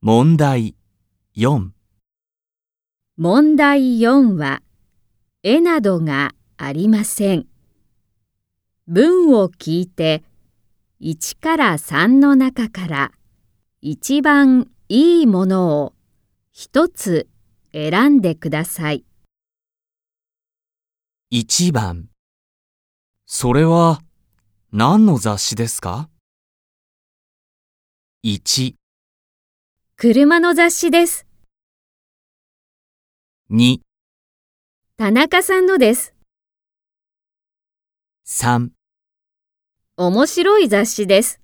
問題4問題4は、絵などがありません。文を聞いて、1から3の中から一番いいものを一つ選んでください。1番それは何の雑誌ですか ?1、車の雑誌です。2、田中さんのです。3面白い雑誌です。